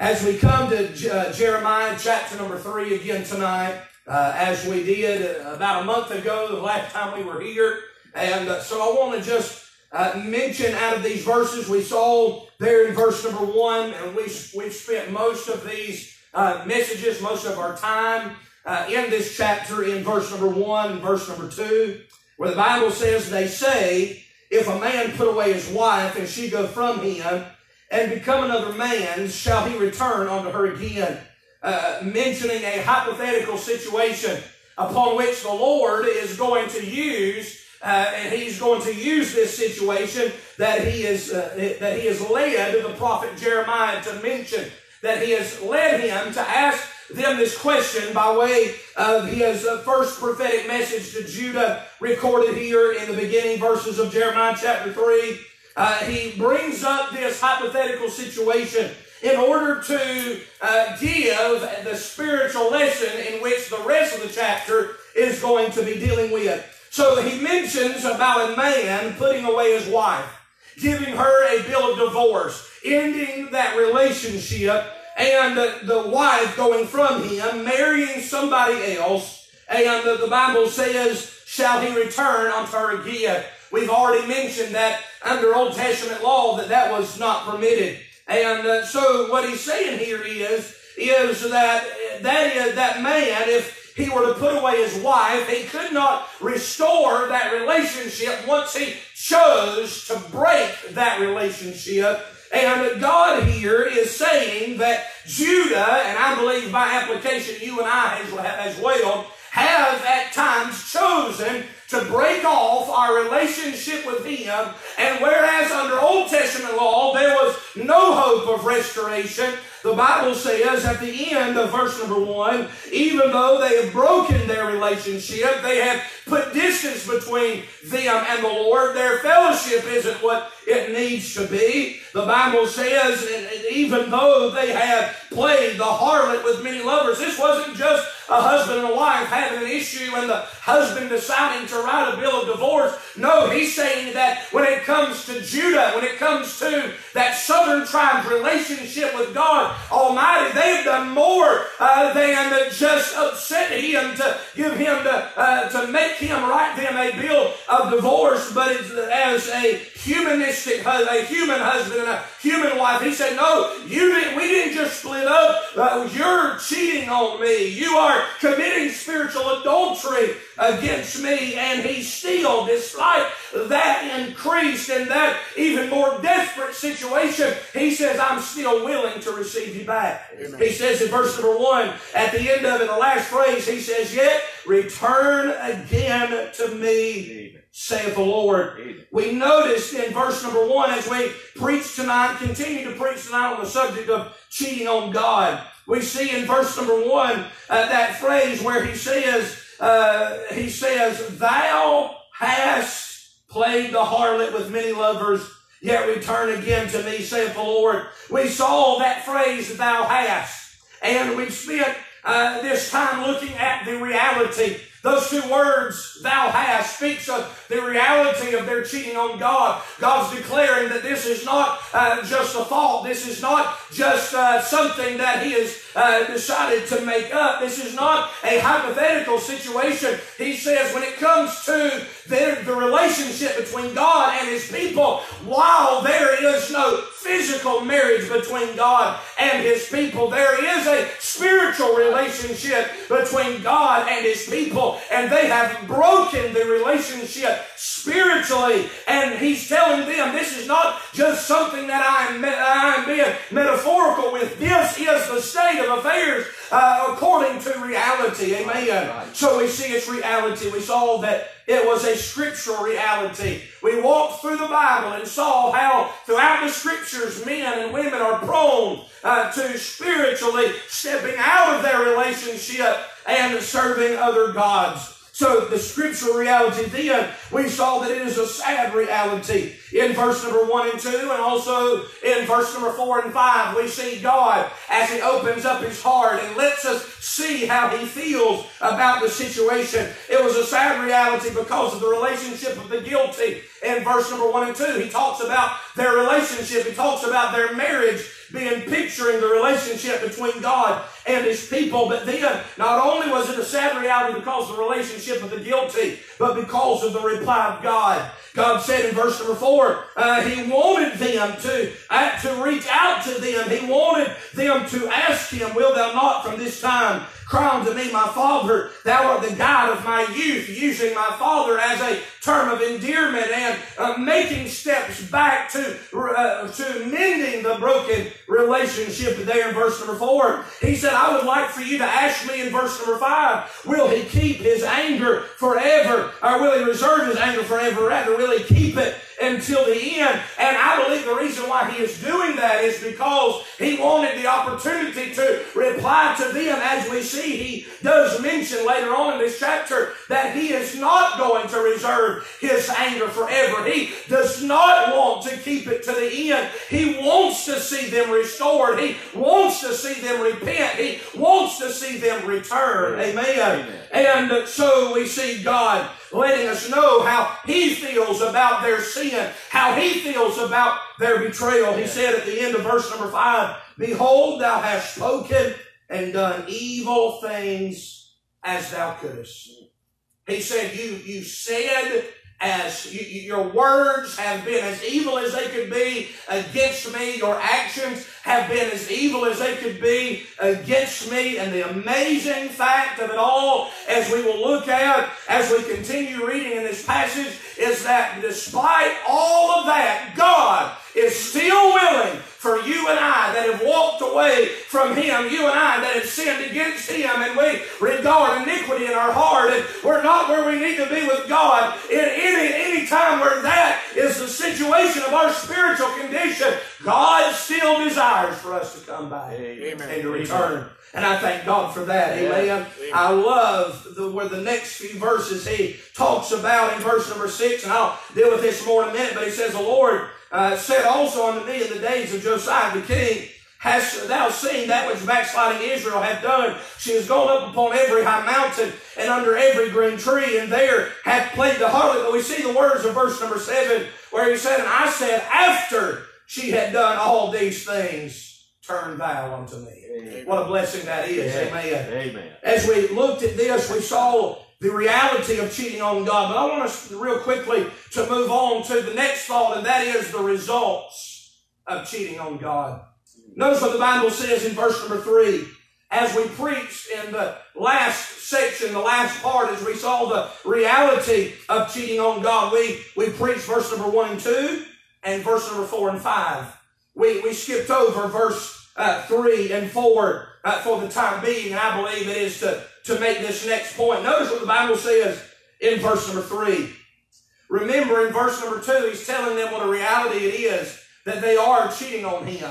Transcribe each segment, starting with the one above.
As we come to J- uh, Jeremiah chapter number three again tonight, uh, as we did uh, about a month ago, the last time we were here. And uh, so I want to just uh, mention out of these verses we saw there in verse number one, and we, we've spent most of these messages, most of our time in this chapter in verse number one and verse number two, where the Bible says, They say, if a man put away his wife and she go from him, and become another man, shall he return unto her again? Uh, mentioning a hypothetical situation upon which the Lord is going to use, uh, and he's going to use this situation that he is uh, that he has led the prophet Jeremiah to mention. That he has led him to ask them this question by way of his uh, first prophetic message to Judah, recorded here in the beginning verses of Jeremiah chapter three. Uh, he brings up this hypothetical situation in order to uh, give the spiritual lesson in which the rest of the chapter is going to be dealing with. So he mentions about a man putting away his wife, giving her a bill of divorce, ending that relationship, and the wife going from him, marrying somebody else, and the Bible says, shall he return unto her again. We've already mentioned that under Old Testament law that that was not permitted. And uh, so what he's saying here is, is that that is that man, if he were to put away his wife, he could not restore that relationship once he chose to break that relationship. And God here is saying that Judah, and I believe by application you and I as, as well, have at times chosen to break off our relationship with Him. And whereas under Old Testament law there was no hope of restoration, the Bible says at the end of verse number one, even though they have broken their relationship, they have put distance between them and the Lord, their fellowship isn't what it needs to be. The Bible says, and even though they have played the harlot with many lovers, this wasn't just a husband and a wife having an issue and the husband deciding to write a bill of divorce. No, he's saying that when it comes to Judah, when it comes to that southern tribe's relationship with God Almighty, they have done more uh, than just upset him to give him to, uh, to make him write them a bill of divorce, but as a humanistic, a human husband and a human wife. He said, no, you didn't, we didn't just split up. Uh, you're cheating on me. You are committing spiritual adultery against me. And he still, despite that increased and that even more desperate situation, he says, I'm still willing to receive you back. Amen. He says in verse number one, at the end of it, the last phrase, he says, yet return again to me saith the Lord. We noticed in verse number one as we preach tonight, continue to preach tonight on the subject of cheating on God. We see in verse number one uh, that phrase where he says, uh, he says, thou hast played the harlot with many lovers, yet return again to me, saith the Lord. We saw that phrase, thou hast. And we've spent uh, this time looking at the reality those two words, thou hast, speaks of the reality of their cheating on God. God's declaring that this is not uh, just a thought. This is not just uh, something that He has uh, decided to make up. This is not a hypothetical situation. He says when it comes to the, the relationship between God and His people, while there is no physical marriage between God and His people, there is a spiritual relationship between God and His people and they have broken the relationship spiritually. And he's telling them this is not just something that I'm, I'm being metaphorical with. This is the state of affairs uh, according to reality. Amen. So we see its reality. We saw that it was a scriptural reality. We walked through the Bible and saw how throughout the scriptures men and women are prone uh, to spiritually stepping out of their relationship and serving other gods. So the scriptural reality then, we saw that it is a sad reality. In verse number one and two, and also in verse number four and five, we see God as He opens up His heart and lets us see how He feels about the situation. It was a sad reality because of the relationship of the guilty. In verse number one and two, He talks about their relationship. He talks about their marriage being picturing the relationship between God and his people. But then, not only was it a sad reality because of the relationship of the guilty, but because of the reply of God. God said in verse number four, uh, He wanted them to, uh, to reach out to them. He wanted them to ask Him, Will thou not from this time cry unto me, my Father, thou art the God of my youth, using my Father as a term of endearment and uh, making steps back to, uh, to mending the broken relationship there in verse number four. He said, I would like for you to ask me in verse number five, will he keep his anger forever? Or will he reserve his anger forever? Rather, will he keep it until the end? And I believe the reason why he is doing that is because he wanted the opportunity to reply to them as we see he does mention later on in this chapter that he is not going to reserve his anger forever. He does not want to keep it to the end. He wants to see them restored. He wants to see them repent. He wants to see them return. Amen. Amen. And so we see God letting us know how he feels about their sin, how he feels about their betrayal. He said at the end of verse number five, Behold, thou hast spoken and done evil things as thou couldst. He said, You, you said as you, your words have been as evil as they could be against me. Your actions have been as evil as they could be against me. And the amazing fact of it all, as we will look at as we continue reading in this passage, is that despite all of that, God is still willing for you and I that have walked away from Him, you and I that have sinned against Him, and we regard iniquity in our heart, and we're not where we need to be with God. In any, any time where that is the situation of our spiritual condition, God still desires for us to come back Amen. and to return. And I thank God for that. Amen. Amen. I love the, where the next few verses he talks about in verse number six, and I'll deal with this more in a minute, but he says, The Lord uh, said also unto me in the days of Josiah the king, Hast thou seen that which backsliding Israel hath done? She has gone up upon every high mountain and under every green tree, and there hath played the harlot. But we see the words of verse number seven, where he said, And I said, After she had done all these things, turn thou unto me. Amen. What a blessing that is. Amen. Amen. As we looked at this, we saw the reality of cheating on God. But I want us real quickly to move on to the next thought, and that is the results of cheating on God. Notice what the Bible says in verse number three. As we preached in the last section, the last part, as we saw the reality of cheating on God, we, we preached verse number one and two and verse number four and five. We, we skipped over verse uh, three and four uh, for the time being, I believe it is to to make this next point. Notice what the Bible says in verse number three. Remember, in verse number two, he's telling them what a reality it is that they are cheating on him,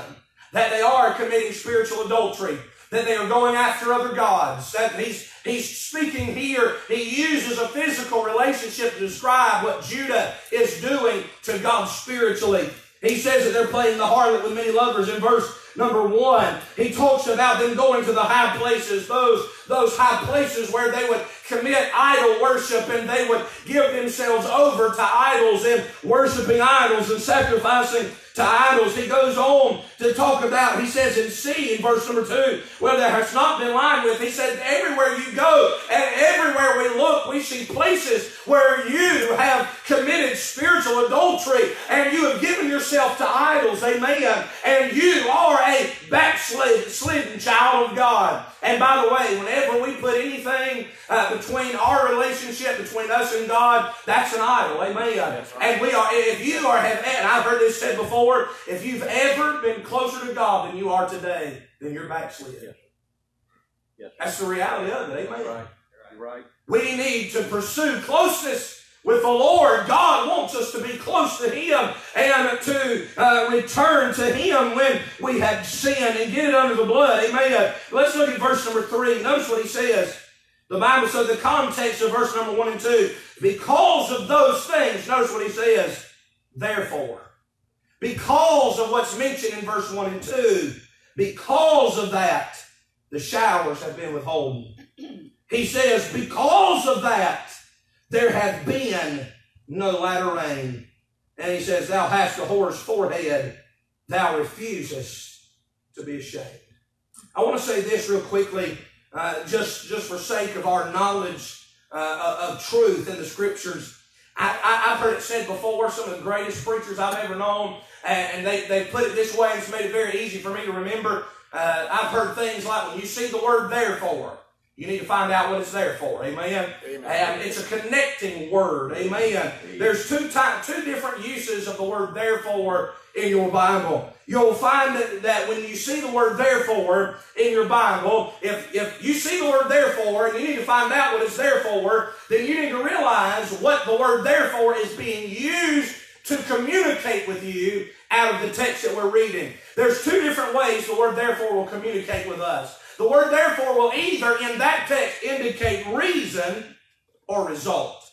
that they are committing spiritual adultery, that they are going after other gods. That he's he's speaking here. He uses a physical relationship to describe what Judah is doing to God spiritually. He says that they're playing the harlot with many lovers in verse number one. He talks about them going to the high places, those, those high places where they would commit idol worship and they would give themselves over to idols and worshiping idols and sacrificing to idols. He goes on to talk about, he says in C in verse number two, where there has not been lined with, he said, everywhere you go and everywhere we look, we see places where you have committed spiritual adultery and you have given yourself to idols. Amen. And you are a backslidden child of God. And by the way, whenever we put anything uh, between our relationship between us and God, that's an idol. Amen. Right. And we are, if you are, have, and I've heard this said before, if you've ever been closer to God than you are today, then you're backslid. Yes. That's the reality of it. Amen. Right. Right. We need to pursue closeness with the Lord. God wants us to be close to Him and to uh, return to Him when we have sinned and get it under the blood. Amen. Let's look at verse number three. Notice what He says. The Bible says the context of verse number one and two. Because of those things, notice what He says. Therefore, because of what's mentioned in verse one and two, because of that, the showers have been withholden. He says, because of that, there hath been no latter rain. And he says, Thou hast a whore's forehead, thou refusest to be ashamed. I want to say this real quickly, uh, just, just for sake of our knowledge uh, of truth in the scriptures. I, I, have heard it said before, some of the greatest preachers I've ever known, and, they, they put it this way, and it's made it very easy for me to remember. Uh, I've heard things like when you see the word therefore, you need to find out what it's there for. Amen. Amen. And it's a connecting word. Amen. Amen. There's two type, two different uses of the word therefore in your Bible. You'll find that, that when you see the word therefore in your Bible, if, if you see the word therefore and you need to find out what it's there for, then you need to realize what the word therefore is being used to communicate with you out of the text that we're reading. There's two different ways the word therefore will communicate with us. The word therefore will either in that text indicate reason or result.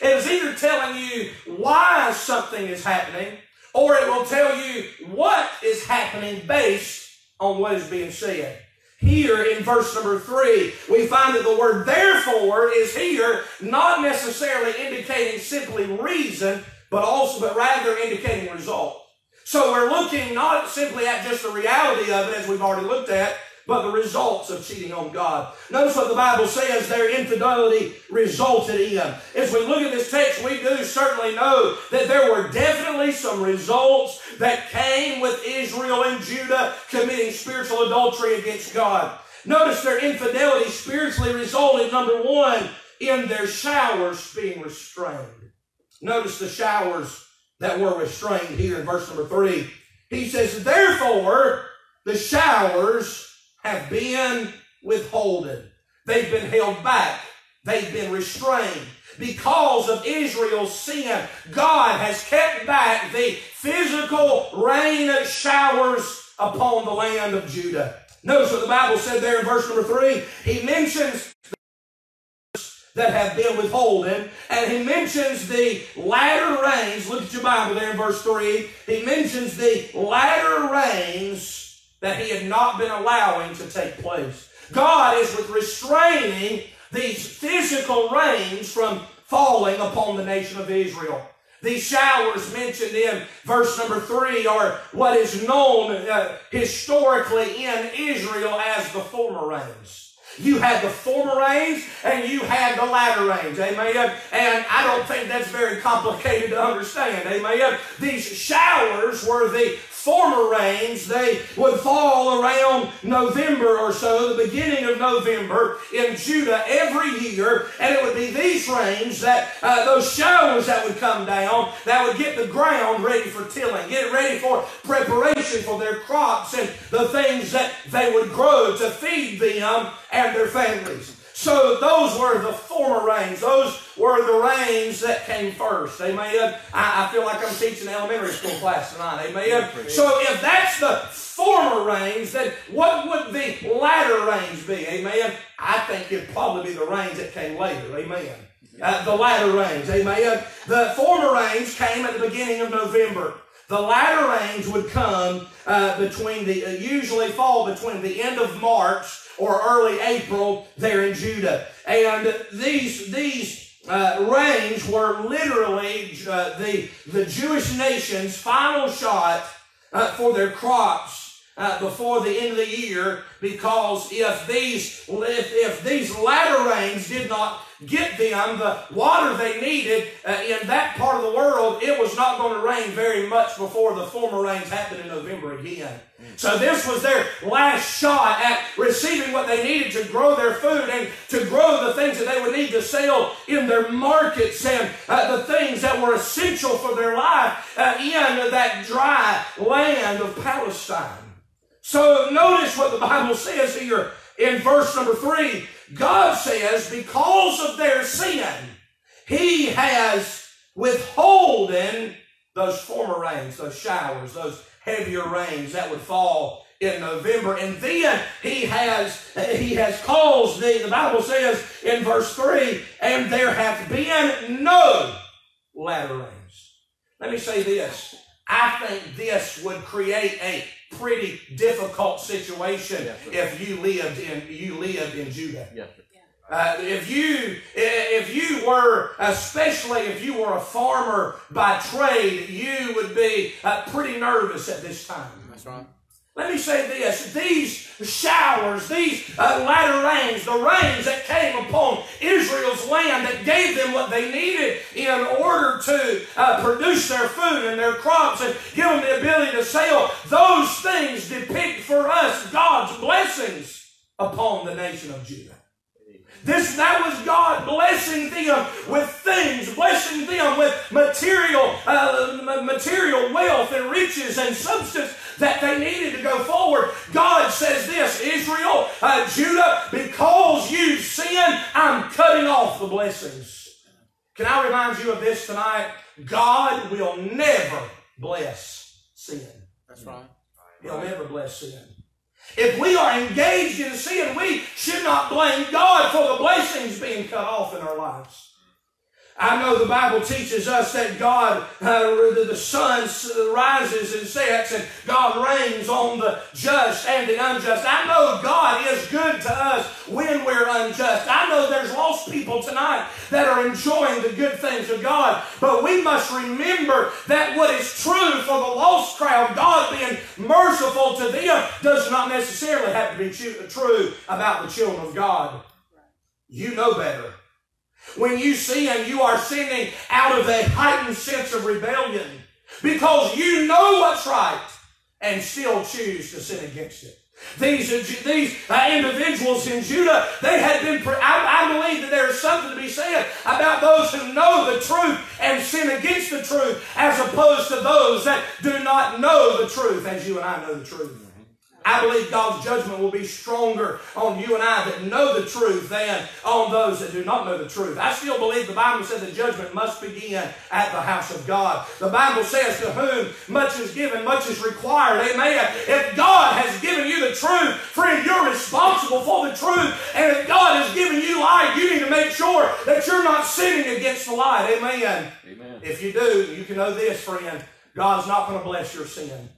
It is either telling you why something is happening or it will tell you what is happening based on what is being said. Here in verse number three, we find that the word therefore is here not necessarily indicating simply reason, but also, but rather indicating result. So we're looking not simply at just the reality of it as we've already looked at, but the results of cheating on God. Notice what the Bible says their infidelity resulted in. As we look at this text, we do certainly know that there were definitely some results that came with Israel and Judah committing spiritual adultery against God. Notice their infidelity spiritually resulted, number one, in their showers being restrained. Notice the showers that were restrained here in verse number three. He says, Therefore, the showers have been withholden. They've been held back. They've been restrained. Because of Israel's sin, God has kept back the physical rain showers upon the land of Judah. Notice what the Bible said there in verse number three. He mentions that have been withholden. And he mentions the latter rains. Look at your Bible there in verse 3. He mentions the latter rains that he had not been allowing to take place. God is with restraining these physical rains from falling upon the nation of Israel. These showers mentioned in verse number three are what is known uh, historically in Israel as the former rains. You had the former rains and you had the latter rains. Amen. And I don't think that's very complicated to understand. Amen. These showers were the former rains, they would fall around November or so, the beginning of November in Judah every year, and it would be these rains that, uh, those showers that would come down that would get the ground ready for tilling, get it ready for preparation for their crops and the things that they would grow to feed them and their families. So those were the former rains. Those were the rains that came first. Amen. I, I feel like I'm teaching elementary school class tonight. Amen. So if that's the former rains, then what would the latter rains be? Amen. I think it'd probably be the rains that came later. Amen. Uh, the latter rains. Amen. The former rains came at the beginning of November. The latter rains would come uh, between the, uh, usually fall between the end of March or early April there in Judah. And these, these uh, rains were literally uh, the, the Jewish nation's final shot uh, for their crops uh, before the end of the year because if these, if, if these latter rains did not get them the water they needed uh, in that part of the world, it was not going to rain very much before the former rains happened in November again. So this was their last shot at receiving what they needed to grow their food and to grow the things that they would need to sell in their markets and uh, the things that were essential for their life uh, in that dry land of Palestine. So notice what the Bible says here in verse number three, God says, because of their sin, He has withholden those former rains, those showers, those heavier rains that would fall in November. And then he has he has caused the, the Bible says in verse 3, and there hath been no latter rains. Let me say this. I think this would create a pretty difficult situation Yes, if you lived in you lived in Judah. Yes. Uh, if you if you were especially if you were a farmer by trade, you would be uh, pretty nervous at this time. That's right. Let me say this. These showers, these uh, latter rains, the rains that came upon Israel's land that gave them what they needed in order to uh, produce their food and their crops and give them the ability to sell, those things depict for us God's blessings upon the nation of Judah. This that was God blessing them with things, blessing them with material, uh, material wealth and riches and substance that they needed to go forward. God says this, Israel, uh, Judah, because you sin, I'm cutting off the blessings. Can I remind you of this tonight? God will never bless sin. That's right. He'll never bless sin. If we are engaged in sin, we should not blame God for the blessings being cut off in our lives. I know the Bible teaches us that God, uh, the, the sun rises and sets, and God rains on the just and the unjust. I know God is good to us when we're unjust. I know there's lost people tonight that are enjoying the good things of God, but we must remember that what is true for the lost crowd, God being merciful to them, does not necessarily have to be true about the children of God. You know better. When you sin, you are sinning out of a heightened sense of rebellion because you know what's right and still choose to sin against it. These, these uh, individuals in Judah, they had been, I, I believe that there is something to be said about those who know the truth and sin against the truth as opposed to those that do not know the truth as you and I know the truth. I believe God's judgment will be stronger on you and I that know the truth than on those that do not know the truth. I still believe the Bible says that judgment must begin at the house of God. The Bible says to whom much is given, much is required. Amen. If God has given you the truth, friend, you're responsible for the truth. And if God has given you light, you need to make sure that you're not sinning against the light. Amen. Amen. If you do, you can know this, friend. God's not going to bless your sin.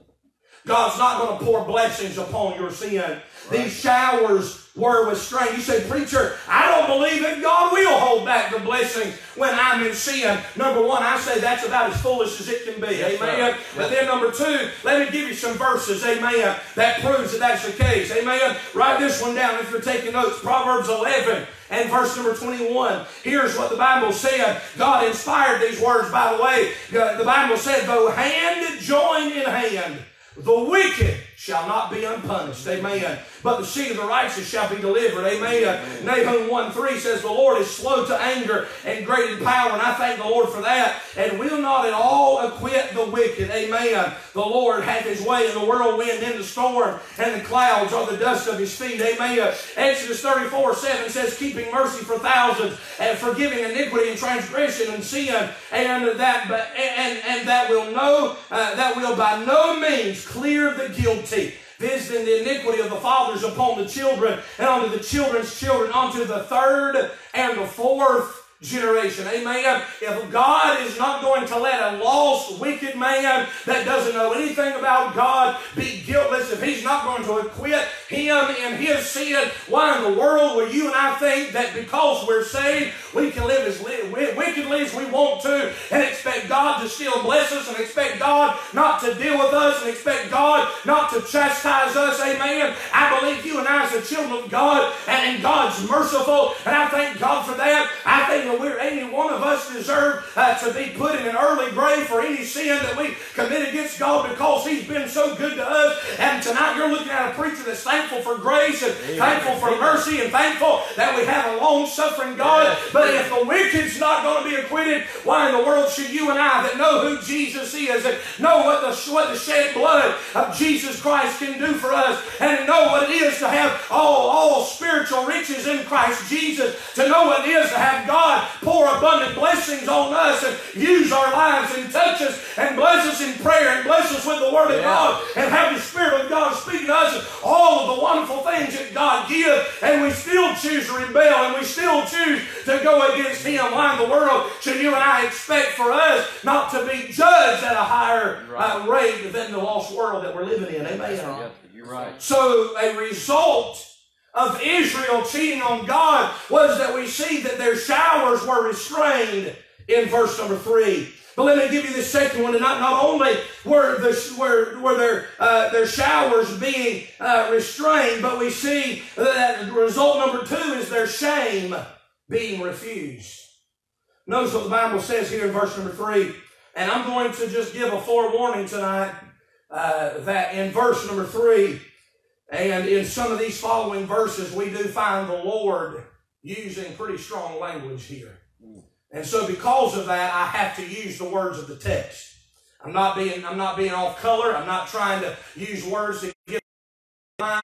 God's not going to pour blessings upon your sin. These showers were with strain. You say, preacher, I don't believe that God will hold back the blessings when I'm in sin. Number one, I say that's about as foolish as it can be. Yes. Amen. But then number two, let me give you some verses. Amen. That proves that that's the case. Amen. Write this one down if you're taking notes. Proverbs 11 and verse number 21. Here's what the Bible said. God inspired these words, by the way. The Bible said, though hand join in hand, the wicked shall not be unpunished. Amen. But the seed of the righteous shall be delivered. Amen. Nahum 1 3 says, The Lord is slow to anger and great in power. And I thank the Lord for that. And will not at all acquit the wicked. Amen. The Lord hath his way in the whirlwind, in the storm, and the clouds are the dust of his feet. Amen. Exodus 34 7 says, Keeping mercy for thousands and forgiving iniquity and transgression and sin, and that and, and that will no uh, that will by no means clear the guilty. Visiting the iniquity of the fathers upon the children, and unto the children's children, unto the third and the fourth generation. Amen. If God is not going to let a lost, wicked man that doesn't know anything about God be guiltless, if He's not going to acquit him in his sin, why in the world will you and I think that because we're saved, we can live as wickedly as we want to and expect God to still bless us and expect God not to deal with us and expect God not to chastise us? Amen. I believe you and I, as the children of God, and God's merciful, and I thank God for that. I that we're any one of us deserve uh, to be put in an early grave for any sin that we commit against God because He's been so good to us. You're looking at a preacher that's thankful for grace and thankful for mercy and thankful that we have a long suffering God. But if the wicked's not going to be acquitted, why in the world should you and I that know who Jesus is and know what the, what the shed blood of Jesus Christ can do for us and know what it is to have all, all spiritual riches in Christ Jesus, to know what it is to have God pour abundant blessings on us and use our lives and touch us and bless us in prayer and bless us with the Word of God and have the Spirit of God speaking and all of the wonderful things that God gives, and we still choose to rebel and we still choose to go against Him. Why in the world should you and I expect for us not to be judged at a higher uh, rate than the lost world that we're living in? Amen. Yes, you're right. So a result of Israel cheating on God was that we see that their showers were restrained in verse number three. But let me give you the second one. And not, not only were, the, were, were their, uh, their showers being uh, restrained, but we see that result number two is their shame being refused. Notice what the Bible says here in verse number three. And I'm going to just give a forewarning tonight uh, that in verse number three, and in some of these following verses, we do find the Lord using pretty strong language here. And so because of that, I have to use the words of the text. I'm not being, I'm not being off color. I'm not trying to use words that get mind.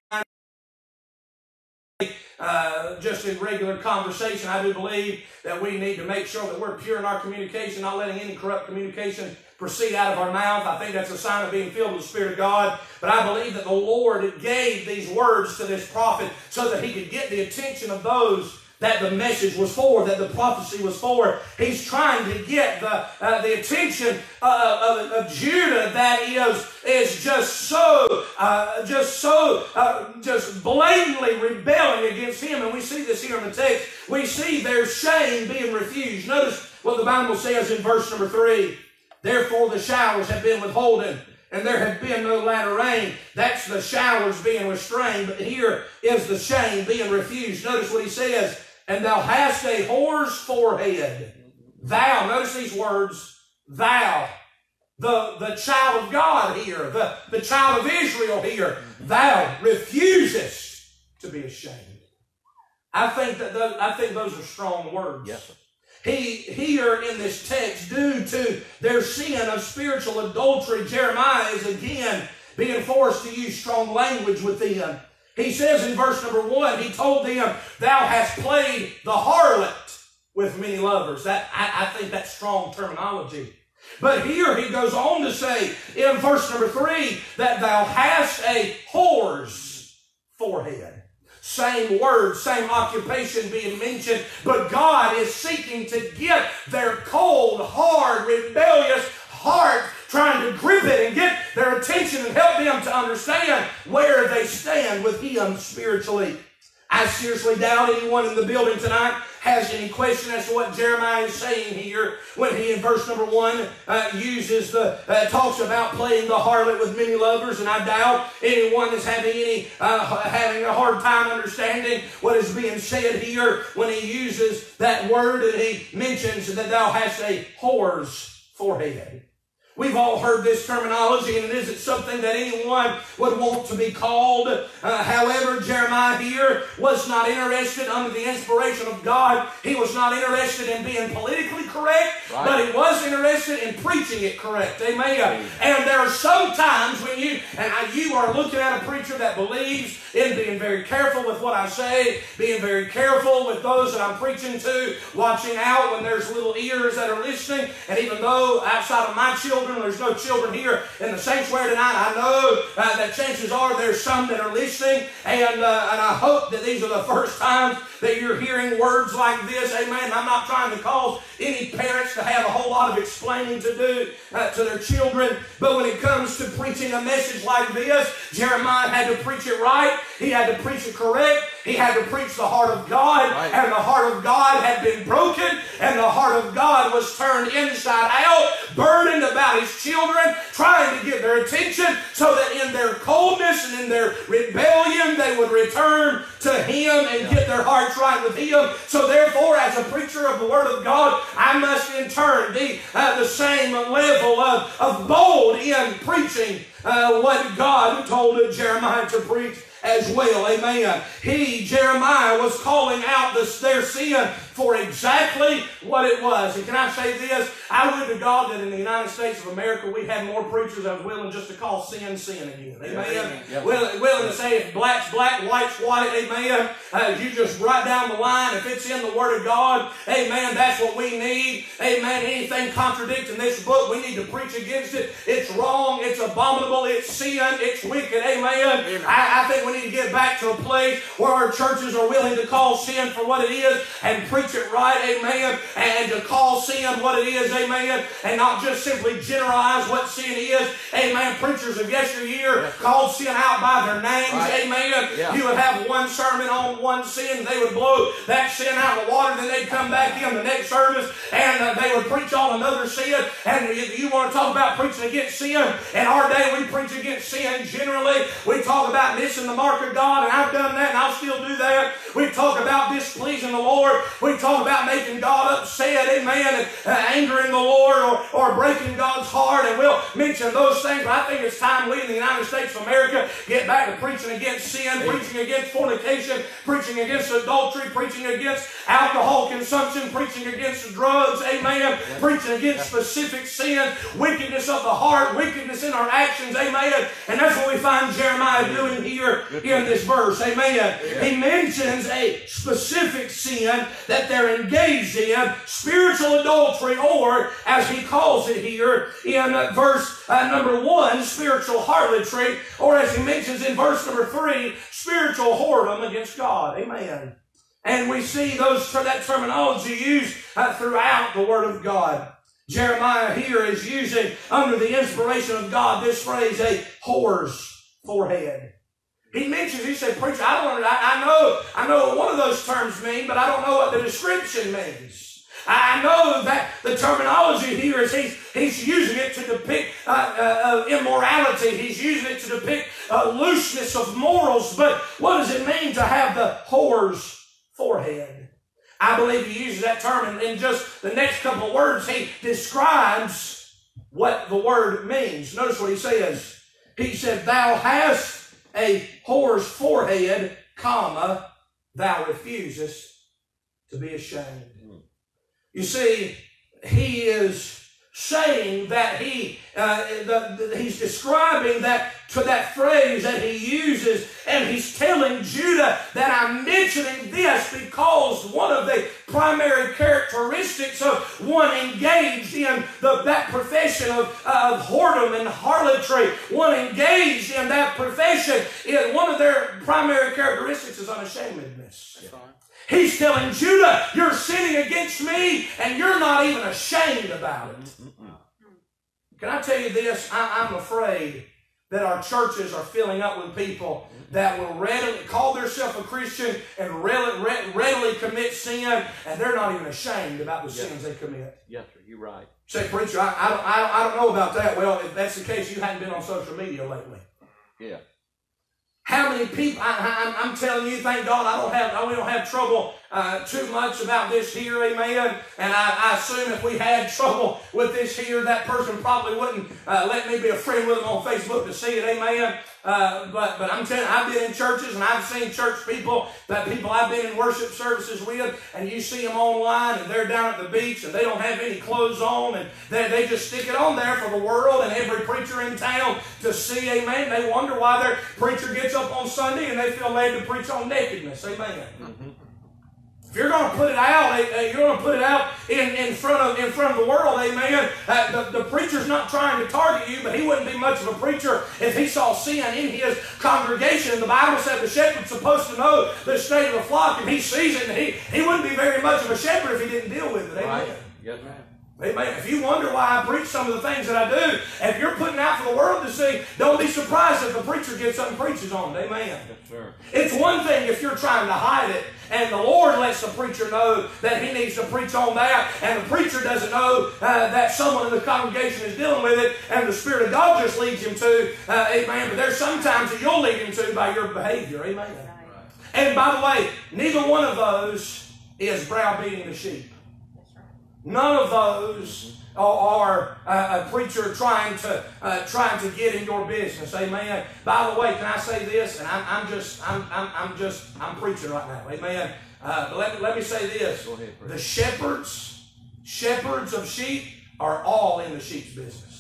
Uh, just in regular conversation, I do believe that we need to make sure that we're pure in our communication, not letting any corrupt communication proceed out of our mouth. I think that's a sign of being filled with the Spirit of God. But I believe that the Lord gave these words to this prophet so that he could get the attention of those that the message was for, that the prophecy was for. He's trying to get the, uh, the attention uh, of, of Judah that is, is just so, uh, just so, uh, just blatantly rebelling against him. And we see this here in the text. We see their shame being refused. Notice what the Bible says in verse number three. Therefore the showers have been withholden and there have been no latter rain. That's the showers being restrained, but here is the shame being refused. Notice what he says, and thou hast a whore's forehead. Thou, notice these words, thou, the, the child of God here, the, the child of Israel here, thou refusest to be ashamed. I think that those, I think those are strong words. Yes, sir. He here in this text, due to their sin of spiritual adultery, Jeremiah is again being forced to use strong language with them. He says in verse number one, he told them, Thou hast played the harlot with many lovers. That I, I think that's strong terminology. But here he goes on to say in verse number three that thou hast a whore's forehead. Same word, same occupation being mentioned, but God is seeking to get their cold, hard, rebellious heart, trying to grip it and get their attention and help them to understand where they stand with Him spiritually. I seriously doubt anyone in the building tonight has any question as to what Jeremiah is saying here when he, in verse number one, uh, uses the uh, talks about playing the harlot with many lovers, and I doubt anyone is having any uh, having a hard time understanding what is being said here when he uses that word and he mentions that thou hast a whore's forehead. We've all heard this terminology, and it isn't something that anyone would want to be called. Uh, however, Jeremiah here was not interested under the inspiration of God. He was not interested in being politically correct, Right. but he was interested in preaching it correct. Amen. And there are some times when you and I, you are looking at a preacher that believes in being very careful with what I say, being very careful with those that I'm preaching to, watching out when there's little ears that are listening. And even though outside of my children, there's no children here in the sanctuary tonight, I know uh, that chances are there's some that are listening. And, uh, and I hope that these are the first times that you're hearing words like this. Amen. I'm not trying to cause any parents to have a whole lot of explaining to do uh, to their children. But when it comes to preaching a message like this, Jeremiah had to preach it right. He had to preach it correct. He had to preach the heart of God. Right. And the heart of God had been broken. And the heart of God was turned inside out, burdened about his children, trying to get their attention so that in their coldness and in their rebellion, they would return to him and get their hearts right with him. So therefore, as a preacher of the Word of God, I must in turn be at the same level of, of bold in preaching uh, what God told Jeremiah to preach as well. Amen. He, Jeremiah, was calling out this, their sin for exactly what it was. And can I say this? I would to God that in the United States of America we had more preachers that was willing just to call sin sin again. Amen. Yeah. Willing, willing to say if black's black, white's white. Amen. Uh, you just right down the line. If it's in the Word of God, Amen. That's what we need. Amen. Anything contradicting this book, we need to preach against it. It's wrong. It's abominable. It's sin. It's wicked. Amen. I, I think we need to get back to a place where our churches are willing to call sin for what it is and preach it right. Amen. And to call sin what it is. Amen. And not just simply generalize what sin is. Amen. Preachers of yesteryear called sin out by their names. Right. Amen. Yeah. You would have one sermon on one sin. They would blow that sin out of the water. Then they'd come back in the next service and uh, they would preach on another sin. And if you want to talk about preaching against sin, in our day we preach against sin generally. We talk about missing the mark of God, and I've done that and I'll still do that. We talk about displeasing the Lord. We talk about making God upset, amen, and uh, angering the Lord or, or breaking God's heart. And we'll mention those things, but I think it's time we in the United States of America get back to preaching against sin, preaching against fornication, preaching against adultery, preaching against alcohol consumption, preaching against drugs, amen, preaching against specific sins, wickedness of the heart, wickedness in our actions, amen. And that's what we find Jeremiah doing here in this verse, amen. He mentions a specific sin that they're engaged in, spiritual adultery, or as he calls it here in uh, verse uh, number one, spiritual harlotry, or as he mentions in verse number three, spiritual whoredom against God, amen. And we see those that terminology used uh, throughout the Word of God. Jeremiah here is using, under the inspiration of God, this phrase, a whore's forehead. He mentions, he said, preacher, I don't, I, I know, I know what one of those terms mean, but I don't know what the description means. I know that the terminology here is he's, he's using it to depict uh, uh, uh, immorality. He's using it to depict uh, looseness of morals. But what does it mean to have the whore's forehead? I believe he uses that term in, in just the next couple of words. He describes what the word means. Notice what he says. He said, Thou hast a whore's forehead, comma, thou refusest to be ashamed. Hmm. You see, he is saying that he uh, the, the- he's describing that to that phrase that he uses and he's telling judah that i'm mentioning this because one of the primary characteristics of one engaged in the, that profession of, of whoredom and harlotry one engaged in that profession one of their primary characteristics is unashamedness He's telling Judah, you're sinning against me and you're not even ashamed about it. Can I tell you this? I, I'm afraid that our churches are filling up with people that will readily call themselves a Christian and readily, readily commit sin, and they're not even ashamed about the Yeah. sins they commit. Yes, sir. You're right. Say, preacher, I, I, don't, I don't know about that. Well, if that's the case, you hadn't been on social media lately. Yeah. How many people? I, I'm telling you, thank God, I don't have, we don't have trouble uh, too much about this here, amen. And I, I assume if we had trouble with this here, that person probably wouldn't uh, let me be a friend with them on Facebook to see it, amen. Uh, but but I'm telling I've been in churches and I've seen church people that people I've been in worship services with, and you see them online and they're down at the beach and they don't have any clothes on and they, they just stick it on there for the world and every preacher in town to see, amen. They wonder why their preacher gets up on Sunday and they feel led to preach on nakedness, amen. If you're going to put it out, eh, eh, you're going to put it out in, in front of in front of the world, amen. Uh, the, the preacher's not trying to target you, but he wouldn't be much of a preacher if he saw sin in his congregation. And the Bible said the shepherd's supposed to know the state of the flock, and he sees it, and he, he wouldn't be very much of a shepherd if he didn't deal with it, amen. Right. Yes. Amen. If you wonder why I preach some of the things that I do, if you're putting out for the world to see, don't be surprised if the preacher gets up and preaches on it. Amen. Yes, sir. It's one thing if you're trying to hide it and the Lord lets the preacher know that he needs to preach on that and the preacher doesn't know uh, that someone in the congregation is dealing with it and the Spirit of God just leads him to, uh, amen. But there's sometimes that you'll lead him to by your behavior, amen. And by the way, neither one of those is browbeating the sheep. None of those are, are a, preacher trying to uh, trying to get in your business. Amen. By the way, can I say this? And I'm, I'm just I'm, I'm, I'm just I'm preaching right now. Amen. Uh, but let me, let me say this. Ahead, The shepherds, shepherds of sheep are all in the sheep's business.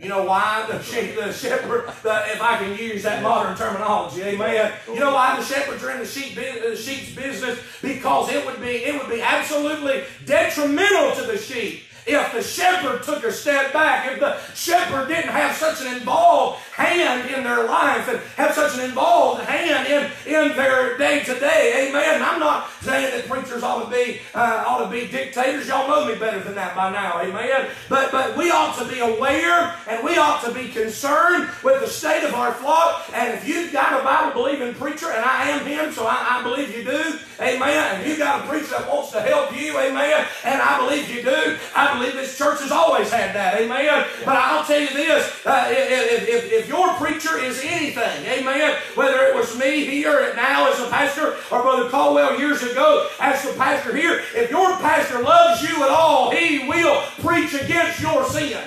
You know why the sheep, the shepherd, the, if I can use that modern terminology, amen. You know why the shepherds are in the sheep, the sheep's business? Because it would be, it would be absolutely detrimental to the sheep if the shepherd took a step back, if the shepherd didn't have such an involved hand in their life and have such an involved hand in, in their day to day. Amen. I'm not saying that preachers ought to be uh, ought to be dictators. Y'all know me better than that by now. Amen. But but we ought to be aware and we ought to be concerned with the state of our flock. And if you've got a Bible believing preacher, and I am him, so I, I believe you do, amen. And you've got a preacher that wants to help you, amen, and I believe you do. I believe this church has always had that, amen. But I'll tell you this: uh, if, if, if your preacher is anything, amen, whether it was me here now as a pastor or Brother Caldwell years ago as the pastor here, if your pastor loves you at all, he will preach against your sin.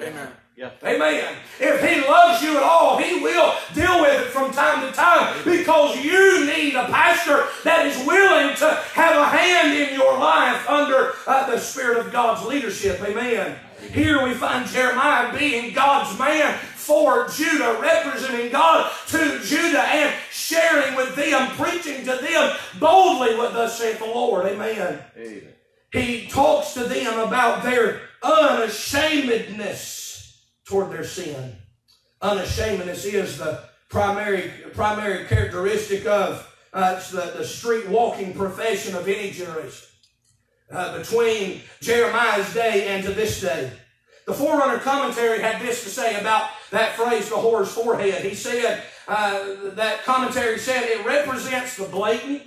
Amen. Yes. Amen. Leadership. Amen. Here we find Jeremiah being God's man for Judah, representing God to Judah and sharing with them, preaching to them boldly what thus saith the Lord. Amen. Amen. He talks to them about their unashamedness toward their sin. Unashamedness is the primary, primary characteristic of uh, it's the, the street walking profession of any generation. Uh, between Jeremiah's day and to this day. The Forerunner commentary had this to say about that phrase, the whore's forehead. He said, uh, that commentary said it represents the blatant,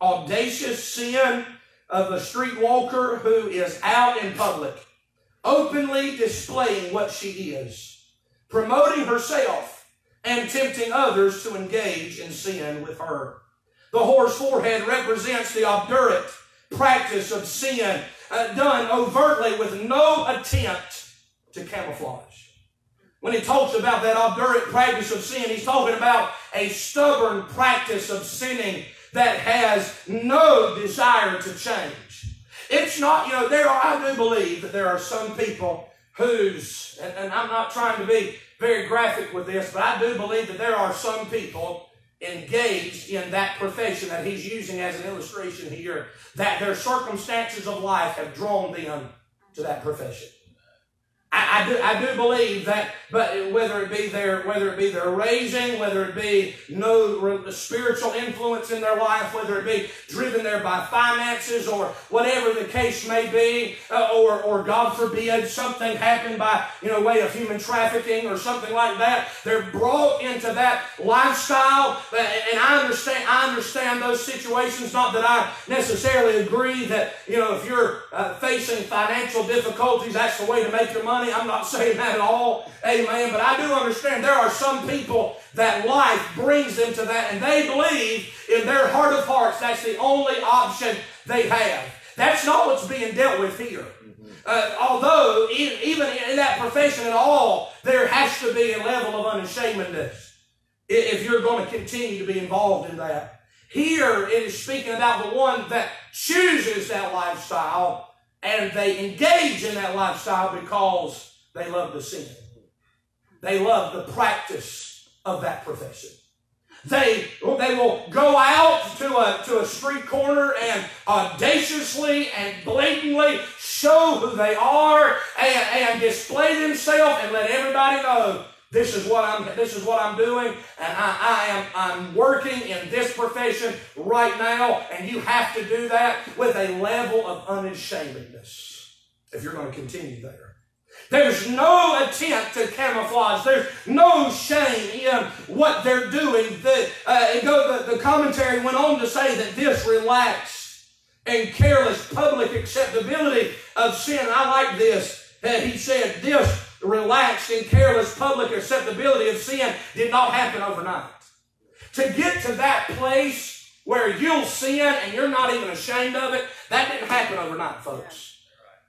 audacious sin of a streetwalker who is out in public, openly displaying what she is, promoting herself, and tempting others to engage in sin with her. The whore's forehead represents the obdurate practice of sin uh, done overtly with no attempt to camouflage. When he talks about that obdurate practice of sin, he's talking about a stubborn practice of sinning that has no desire to change. It's not, you know, there are, I do believe that there are some people whose, and, and I'm not trying to be very graphic with this, but I do believe that there are some people engaged in that profession that he's using as an illustration here, that their circumstances of life have drawn them to that profession. I, I, do, I do believe that, but whether it be their whether it be their raising, whether it be no spiritual influence in their life, whether it be driven there by finances or whatever the case may be, uh, or or God forbid something happened by you know way of human trafficking or something like that, they're brought into that lifestyle. uh, And I understand I understand those situations. Not that I necessarily agree that you know if you're uh, facing financial difficulties, that's the way to make your money. I'm not saying that at all. Amen. But I do understand there are some people that life brings them to that, and they believe in their heart of hearts that's the only option they have. That's not what's being dealt with here. Uh, although, even in that profession at all, there has to be a level of unashamedness if you're going to continue to be involved in that. Here, it is speaking about the one that chooses that lifestyle and they engage in that lifestyle because they love the sin. They love the practice of that profession. They, they will go out to a, to a street corner and audaciously and blatantly show who they are and, and display themselves and let everybody know this is what I'm this is what I'm doing, and I, I am I'm working in this profession right now, and you have to do that with a level of unashamedness if you're going to continue there. There's no attempt to camouflage. There's no shame in what they're doing. The, uh, the, the commentary went on to say that this relaxed and careless public acceptability of sin. I like this. Uh, he said this relaxed and careless public acceptability of sin did not happen overnight. To get to that place where you'll sin and you're not even ashamed of it, that didn't happen overnight, folks.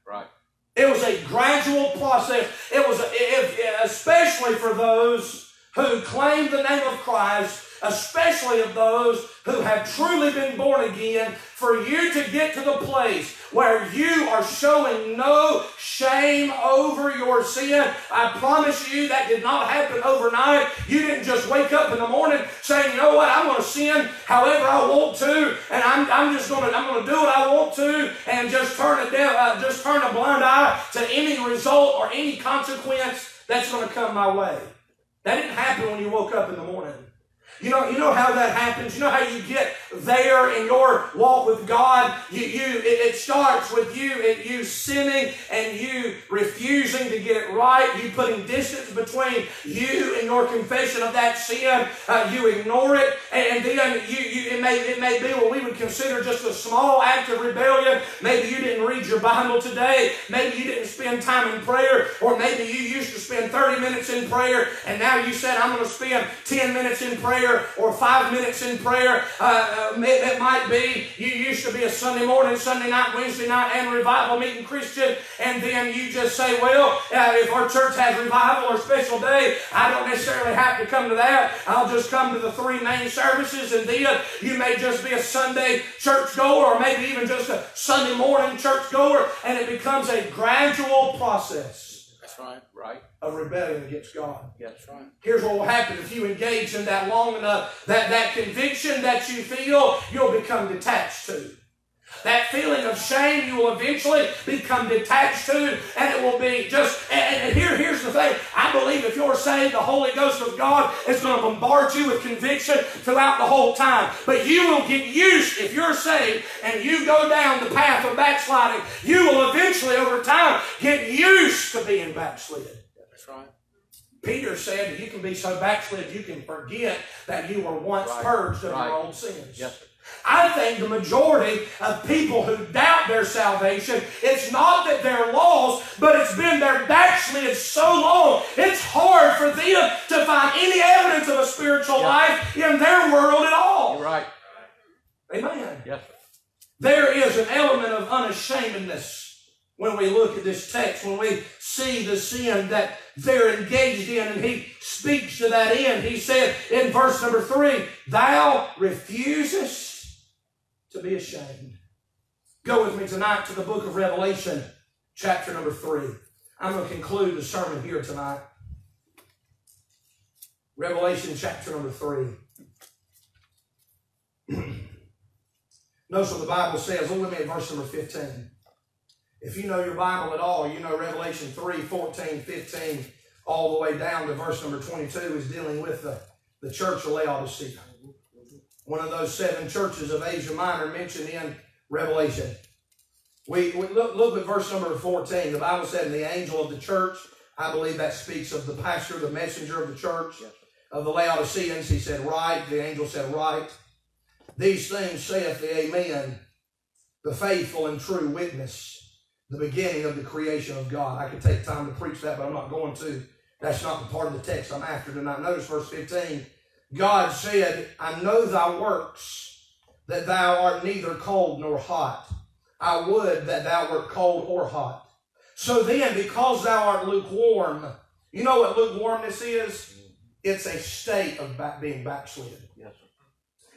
Right. It was a gradual process. It was, a, if, especially for those who claim the name of Christ, especially of those who have truly been born again, for you to get to the place where you are showing no shame over your sin. I promise you that did not happen overnight. You didn't just wake up in the morning saying, you know what, I'm going to sin however I want to, and I'm, I'm just going to I'm going to do what I want to, and just turn a deaf, uh, just turn a blind eye to any result or any consequence that's going to come my way. That didn't happen when you woke up in the morning. You know, you know how that happens. You know how you get there in your walk with God. You, you, it, it starts with you, it, you sinning and you refusing to get it right. You putting distance between you and your confession of that sin. Uh, you ignore it, and then you, you, it may, it may be what we would consider just a small act of rebellion. Maybe you didn't read your Bible today. Maybe you didn't spend time in prayer, or maybe you used to spend 30 minutes in prayer, and now you said, "I'm going to spend 10 minutes in prayer." Or five minutes in prayer. Uh, uh, it, it might be you used to be a Sunday morning, Sunday night, Wednesday night, and revival meeting Christian, and then you just say, well, uh, if our church has revival or special day, I don't necessarily have to come to that. I'll just come to the three main services, and then you may just be a Sunday church goer, or maybe even just a Sunday morning church goer, and it becomes a gradual process. That's right. Right. Of rebellion against God. That's right. Here's what will happen if you engage in that long enough, that, that conviction that you feel, you'll become detached to. That feeling of shame you will eventually become detached to, and it will be just. And, and here, here's the thing: I believe if you're saved, the Holy Ghost of God is going to bombard you with conviction throughout the whole time. But you will get used if you're saved and you go down the path of backsliding. You will eventually, over time, get used to being backslid. That's right. Peter said you can be so backslid you can forget that you were once Right. purged of Right. your old sins. Yes, sir. I think the majority of people who doubt their salvation, it's not that they're lost, but it's been their backslid so long, it's hard for them to find any evidence of a spiritual Yeah. life in their world at all. You're right. Amen. Yes. There is an element of unashamedness when we look at this text, when we see the sin that they're engaged in, and he speaks to that end. He said in verse number three, Thou refusest to be ashamed. Go with me tonight to the book of Revelation, chapter number three. I'm going to conclude the sermon here tonight. Revelation chapter number three. Notice what the Bible says. Look with me at verse number 15. If you know your Bible at all, you know Revelation 3, 14, 15, all the way down to verse number 22 is dealing with the, the church of Laodicea. One of those seven churches of Asia Minor mentioned in Revelation. We, we look, look at verse number 14. The Bible said, And the angel of the church, I believe that speaks of the pastor, the messenger of the church, of the Laodiceans. He said, Right. The angel said, Right. These things saith the Amen, the faithful and true witness, the beginning of the creation of God. I could take time to preach that, but I'm not going to. That's not the part of the text I'm after tonight. Notice verse 15. God said, I know thy works, that thou art neither cold nor hot. I would that thou wert cold or hot. So then, because thou art lukewarm, you know what lukewarmness is? It's a state of back, being backslid. Yes, sir.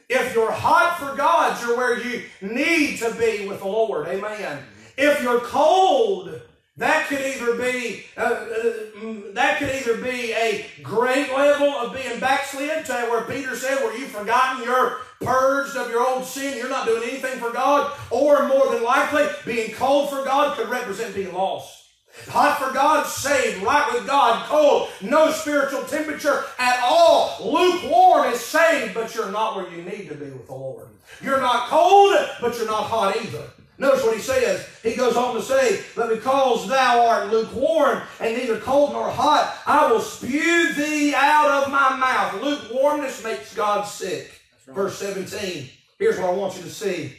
If you're hot for God, you're where you need to be with the Lord. Amen. If you're cold, that could either be uh, uh, mm, that could either be a great level of being backslid to where Peter said, "Where you've forgotten you're purged of your old sin, you're not doing anything for God," or more than likely, being cold for God could represent being lost. Hot for God, saved, right with God, cold, no spiritual temperature at all. Lukewarm is saved, but you're not where you need to be with the Lord. You're not cold, but you're not hot either. Notice what he says. He goes on to say, But because thou art lukewarm and neither cold nor hot, I will spew thee out of my mouth. Lukewarmness makes God sick. Verse 17. Here's what I want you to see.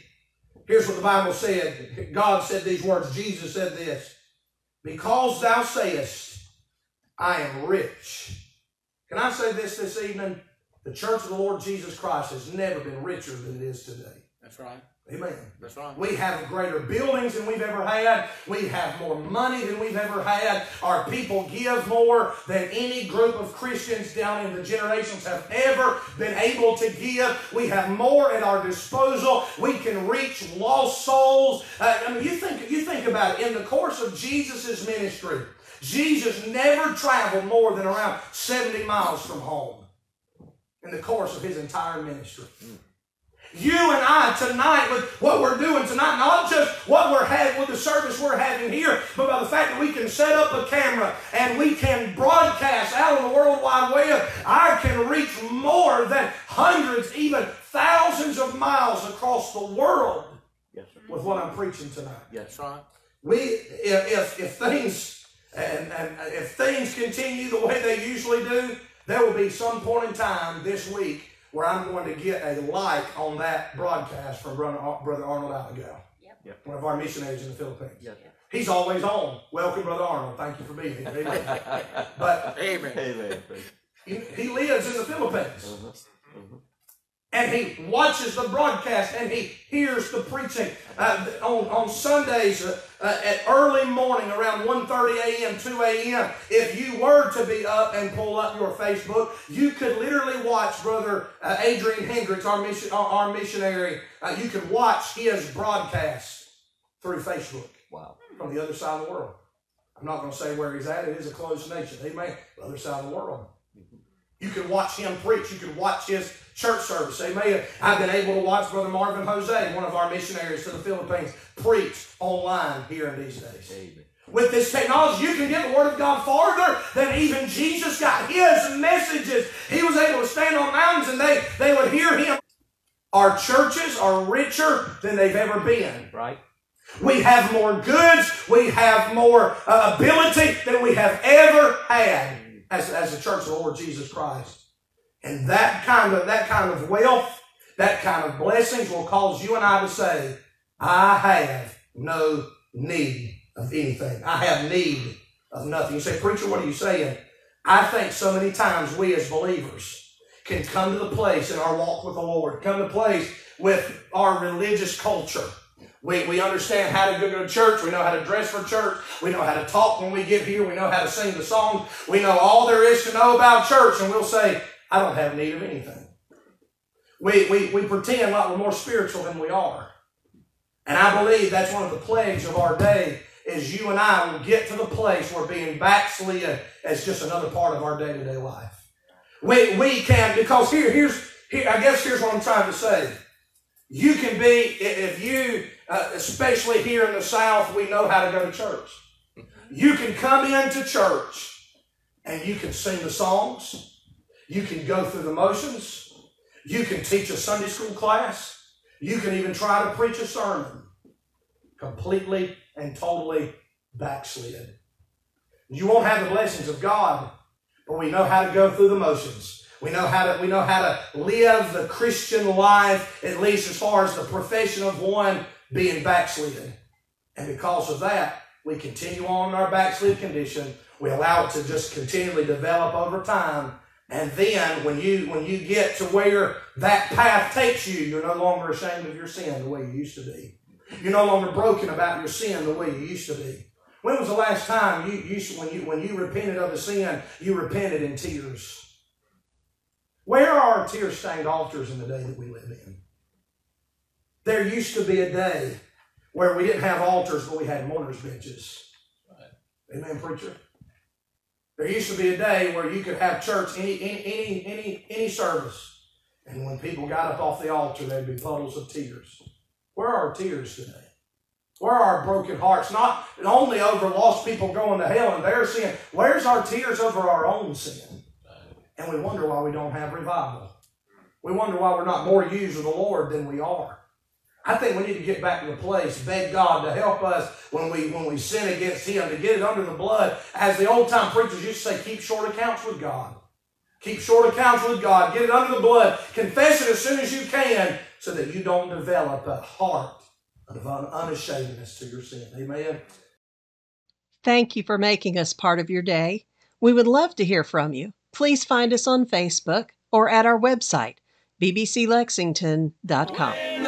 Here's what the Bible said. God said these words. Jesus said this. Because thou sayest, I am rich. Can I say this this evening? The church of the Lord Jesus Christ has never been richer than it is today. That's right. Amen. That's right. We have greater buildings than we've ever had. We have more money than we've ever had. Our people give more than any group of Christians down in the generations have ever been able to give. We have more at our disposal. We can reach lost souls. Uh, I mean, you think you think about it. In the course of Jesus' ministry, Jesus never traveled more than around 70 miles from home in the course of his entire ministry. You and I tonight, with what we're doing tonight, not just what we're having with the service we're having here, but by the fact that we can set up a camera and we can broadcast out on the World Wide Web, I can reach more than hundreds, even thousands of miles across the world Yes, sir. with what I'm preaching tonight. Yes, right. We, if, if, if things and, and if things continue the way they usually do, there will be some point in time this week where I'm going to get a like on that broadcast from Brother, Brother Arnold Allegao, Yep. one of our missionaries in the Philippines. Yes. He's always on. Welcome, Brother Arnold. Thank you for being here. Amen. but Amen. Amen. he, he lives in the Philippines. Uh-huh. And he watches the broadcast and he hears the preaching uh, on, on sundays uh, uh, at early morning around 1.30 a.m 2 a.m if you were to be up and pull up your facebook you could literally watch brother uh, adrian hendricks our, mission, our, our missionary. Uh, you could watch his broadcast through facebook. Wow. from the other side of the world. I'm not going to say where he's at. It is a closed nation. Amen. The other side of the world. You can watch him preach. You can watch his church service. Amen. I've been able to watch Brother Marvin Jose, one of our missionaries to the Philippines, preach online here in these days. Amen. With this technology, you can get the Word of God farther than even Jesus got his messages. He was able to stand on mountains and they, they would hear him. Our churches are richer than they've ever been. Right? We have more goods. We have more uh, ability than we have ever had as, as the church of the Lord Jesus Christ. And that kind of that kind of wealth, that kind of blessings will cause you and I to say, I have no need of anything. I have need of nothing. You say, preacher, what are you saying? I think so many times we as believers can come to the place in our walk with the Lord, come to the place with our religious culture. We, we understand how to go to church. We know how to dress for church. We know how to talk when we get here. We know how to sing the song. We know all there is to know about church. And we'll say, I don't have need of anything. We, we, we pretend like we're more spiritual than we are. And I believe that's one of the plagues of our day is you and I will get to the place where being backslid is just another part of our day-to-day life. We, we can, because here, here's, here, I guess here's what I'm trying to say. You can be, if you, uh, especially here in the South, we know how to go to church. You can come into church and you can sing the songs. You can go through the motions. You can teach a Sunday school class. You can even try to preach a sermon. Completely and totally backslid. You won't have the blessings of God, but we know how to go through the motions. We know how to we know how to live the Christian life, at least as far as the profession of one being backslidden. And because of that, we continue on in our backslid condition. We allow it to just continually develop over time. And then when you when you get to where that path takes you, you're no longer ashamed of your sin the way you used to be. You're no longer broken about your sin the way you used to be. When was the last time you, you when you when you repented of a sin, you repented in tears? Where are our tear-stained altars in the day that we live in? There used to be a day where we didn't have altars, but we had mourners' benches. Amen, preacher. There used to be a day where you could have church any any any any any service, and when people got up off the altar, there'd be puddles of tears. Where are our tears today? Where are our broken hearts? Not only over lost people going to hell and their sin. Where's our tears over our own sin? And we wonder why we don't have revival. We wonder why we're not more used of the Lord than we are. I think we need to get back to the place, beg God to help us when we when we sin against Him, to get it under the blood. As the old time preachers used to say, keep short accounts with God. Keep short accounts with God. Get it under the blood. Confess it as soon as you can so that you don't develop a heart of unashamedness to your sin. Amen. Thank you for making us part of your day. We would love to hear from you. Please find us on Facebook or at our website, bbclexington.com.